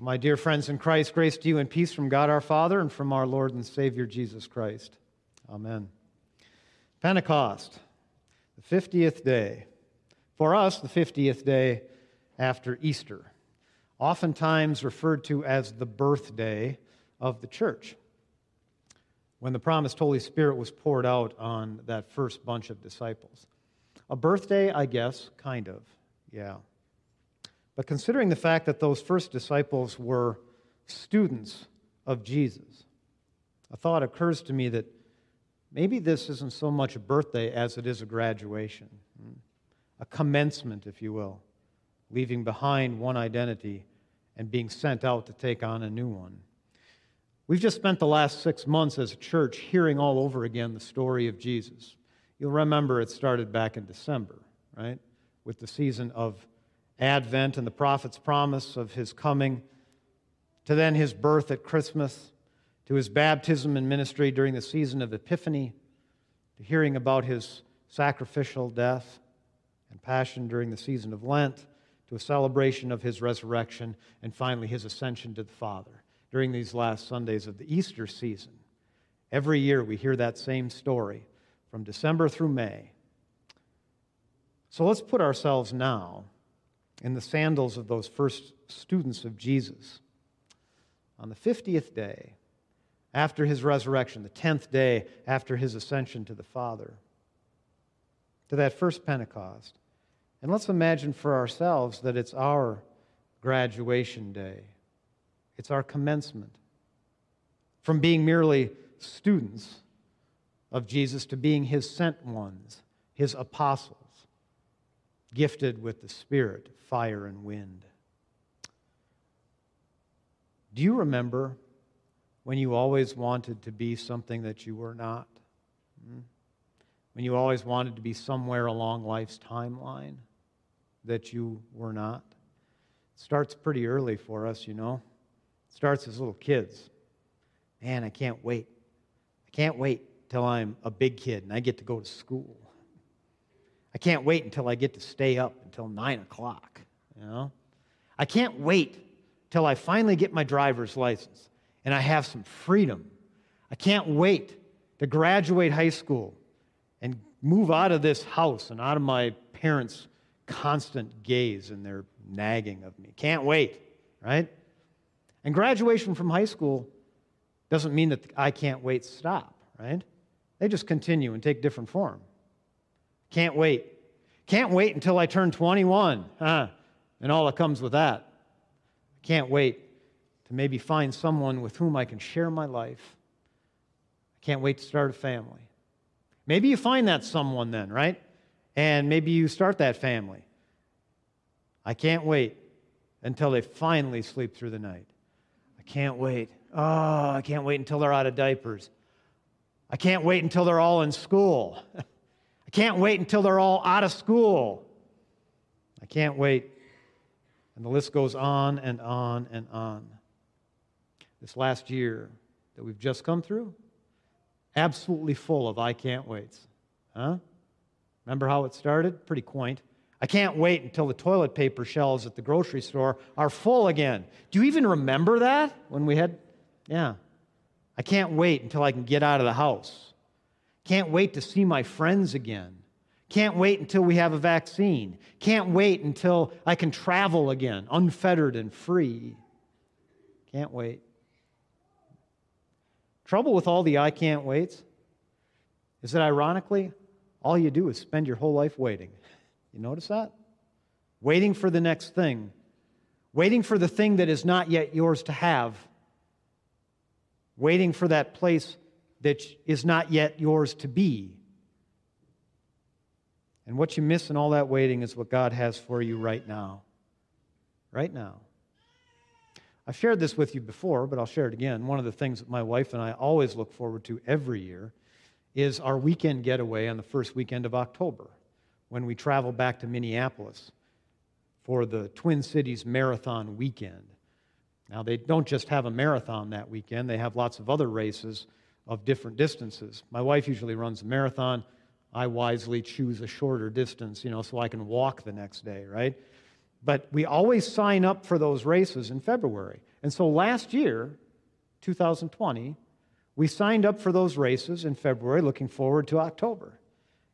My dear friends in Christ, grace to you and peace from God our Father and from our Lord and Savior Jesus Christ. Amen. Pentecost, the 50th day. For us, the 50th day after Easter, oftentimes referred to as the birthday of the church, when the promised Holy Spirit was poured out on that first bunch of disciples. A birthday, I guess, kind of, yeah. But considering the fact that those first disciples were students of Jesus, a thought occurs to me that maybe this isn't so much a birthday as it is a graduation, a commencement, if you will, leaving behind one identity and being sent out to take on a new one. We've just spent the last six months as a church hearing all over again the story of Jesus. You'll remember it started back in December, right? With the season of Advent and the prophet's promise of his coming, to then his birth at Christmas, to his baptism and ministry during the season of Epiphany, to hearing about his sacrificial death and passion during the season of Lent, to a celebration of his resurrection, and finally his ascension to the Father during these last Sundays of the Easter season. Every year we hear that same story from December through May. So let's put ourselves now in the sandals of those first students of Jesus. On the 50th day after his resurrection, the 10th day after his ascension to the Father, to that first Pentecost. And let's imagine for ourselves that it's our graduation day, it's our commencement. From being merely students of Jesus to being his sent ones, his apostles gifted with the Spirit, fire, and wind. Do you remember when you always wanted to be something that you were not? Hmm? When you always wanted to be somewhere along life's timeline that you were not? It starts pretty early for us, you know. It starts as little kids. Man, I can't wait. I can't wait till I'm a big kid and I get to go to school. I can't wait until I get to stay up until nine o'clock. You know? I can't wait till I finally get my driver's license and I have some freedom. I can't wait to graduate high school and move out of this house and out of my parents' constant gaze and their nagging of me. Can't wait, right? And graduation from high school doesn't mean that I can't wait stop, right? They just continue and take different form. Can't wait. Can't wait until I turn 21, huh? And all that comes with that. Can't wait to maybe find someone with whom I can share my life. I can't wait to start a family. Maybe you find that someone then, right? And maybe you start that family. I can't wait until they finally sleep through the night. I can't wait. Oh, I can't wait until they're out of diapers. I can't wait until they're all in school. I can't wait until they're all out of school. I can't wait. And the list goes on and on and on. This last year that we've just come through, absolutely full of I can't waits. Huh? Remember how it started? Pretty quaint. I can't wait until the toilet paper shelves at the grocery store are full again. Do you even remember that when we had? Yeah. I can't wait until I can get out of the house. Can't wait to see my friends again. Can't wait until we have a vaccine. Can't wait until I can travel again, unfettered and free. Can't wait. Trouble with all the I can't waits is that ironically, all you do is spend your whole life waiting. You notice that? Waiting for the next thing, waiting for the thing that is not yet yours to have, waiting for that place that is not yet yours to be. And what you miss in all that waiting is what God has for you right now. Right now. I've shared this with you before, but I'll share it again. One of the things that my wife and I always look forward to every year is our weekend getaway on the first weekend of October when we travel back to Minneapolis for the Twin Cities Marathon weekend. Now, they don't just have a marathon that weekend, they have lots of other races of different distances. My wife usually runs a marathon. I wisely choose a shorter distance, you know, so I can walk the next day, right? But we always sign up for those races in February. And so last year, 2020, we signed up for those races in February, looking forward to October.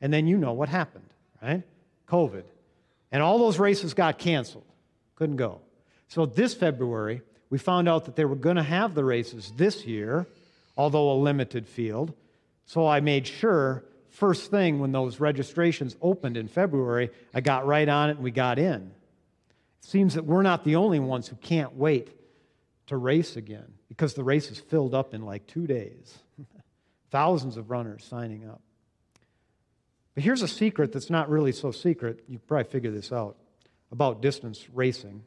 And then you know what happened, right? COVID. And all those races got canceled, couldn't go. So this February, we found out that they were going to have the races this year, although a limited field. So I made sure, first thing when those registrations opened in February, I got right on it and we got in. It seems that we're not the only ones who can't wait to race again because the race is filled up in like two days. Thousands of runners signing up. But here's a secret that's not really so secret. You probably figure this out about distance racing.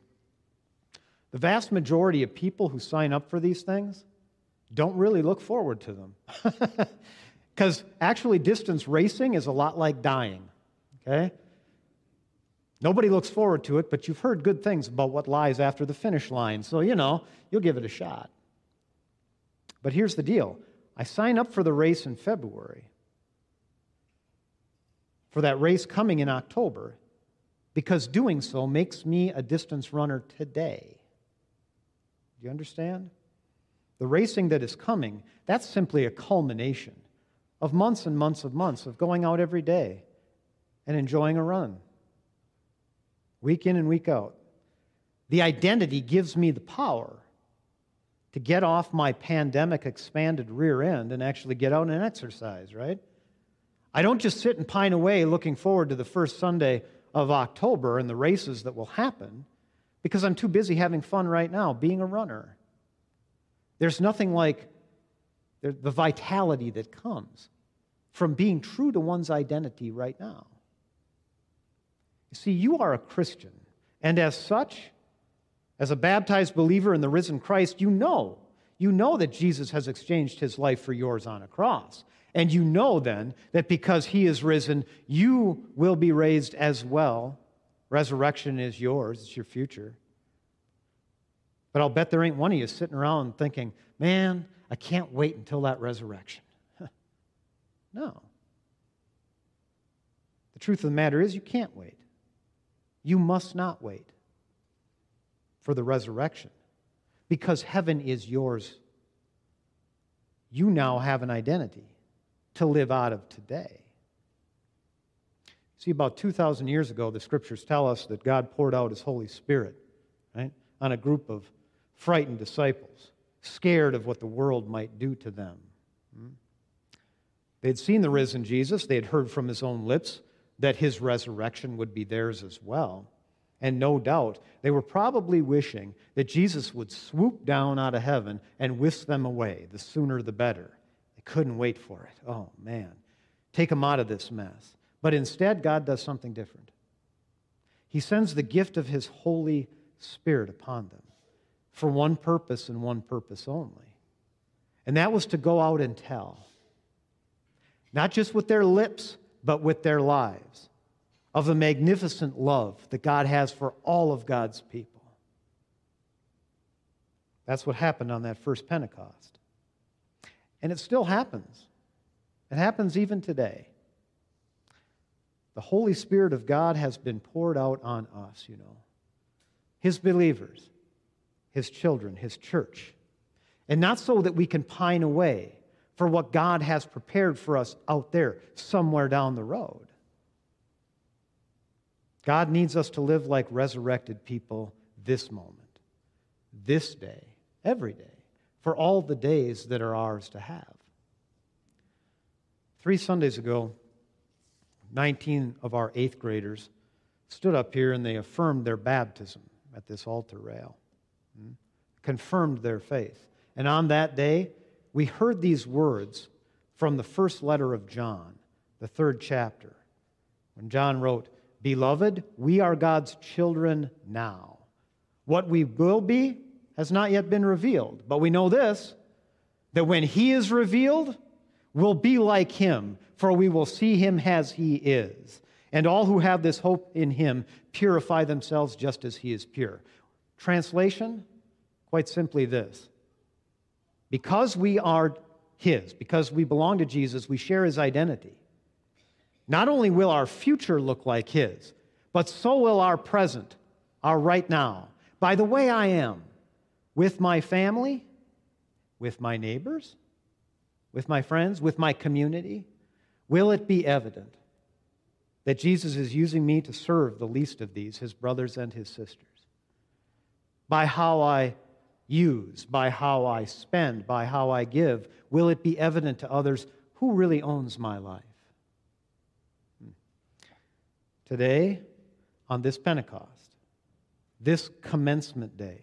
The vast majority of people who sign up for these things don't really look forward to them. Because actually, distance racing is a lot like dying, okay? Nobody looks forward to it, but you've heard good things about what lies after the finish line. So, you know, you'll give it a shot. But here's the deal I sign up for the race in February, for that race coming in October, because doing so makes me a distance runner today. Do you understand? The racing that is coming, that's simply a culmination of months and months of months of going out every day and enjoying a run week in and week out. The identity gives me the power to get off my pandemic expanded rear end and actually get out and exercise, right? I don't just sit and pine away looking forward to the first Sunday of October and the races that will happen because I'm too busy having fun right now being a runner. There's nothing like the vitality that comes from being true to one's identity right now. You See, you are a Christian, and as such, as a baptized believer in the risen Christ, you know, you know that Jesus has exchanged his life for yours on a cross. And you know then that because he is risen, you will be raised as well. Resurrection is yours, it's your future. But I'll bet there ain't one of you sitting around thinking, man, I can't wait until that resurrection. no. The truth of the matter is, you can't wait. You must not wait for the resurrection because heaven is yours. You now have an identity to live out of today. See, about 2,000 years ago, the scriptures tell us that God poured out his Holy Spirit right, on a group of frightened disciples, scared of what the world might do to them. Hmm? They had seen the risen Jesus, they had heard from his own lips that his resurrection would be theirs as well. And no doubt, they were probably wishing that Jesus would swoop down out of heaven and whisk them away. The sooner the better. They couldn't wait for it. Oh, man. Take them out of this mess. But instead, God does something different. He sends the gift of His Holy Spirit upon them for one purpose and one purpose only. And that was to go out and tell. Not just with their lips, but with their lives, of the magnificent love that God has for all of God's people. That's what happened on that first Pentecost. And it still happens. It happens even today. The Holy Spirit of God has been poured out on us, you know. His believers, His children, His church. And not so that we can pine away for what God has prepared for us out there, somewhere down the road. God needs us to live like resurrected people this moment, this day, every day, for all the days that are ours to have. Three Sundays ago, 19 of our eighth graders stood up here and they affirmed their baptism at this altar rail? Confirmed their faith. And on that day, we heard these words from the first letter of John, the third chapter, when John wrote, Beloved, we are God's children now. What we will be has not yet been revealed, but we know this that when He is revealed, we'll be like Him, for we will see Him as He is. And all who have this hope in Him purify themselves just as He is pure. Translation? Quite simply this because we are His, because we belong to Jesus, we share His identity. Not only will our future look like His, but so will our present, our right now, by the way I am, with my family, with my neighbors, with my friends, with my community, will it be evident that Jesus is using me to serve the least of these, his brothers and his sisters? By how I use, by how I spend, by how I give, will it be evident to others who really owns my life? Hmm. Today, on this Pentecost, this commencement day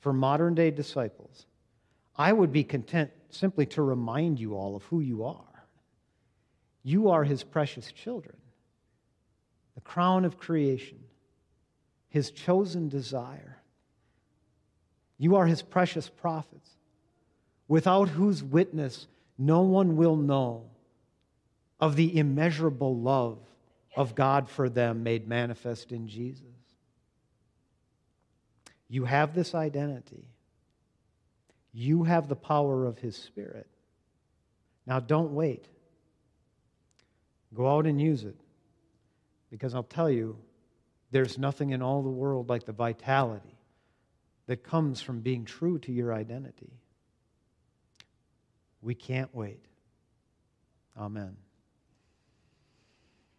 for modern day disciples, I would be content simply to remind you all of who you are. You are his precious children, the crown of creation, his chosen desire. You are his precious prophets, without whose witness no one will know of the immeasurable love of God for them made manifest in Jesus. You have this identity. You have the power of His Spirit. Now, don't wait. Go out and use it. Because I'll tell you, there's nothing in all the world like the vitality that comes from being true to your identity. We can't wait. Amen.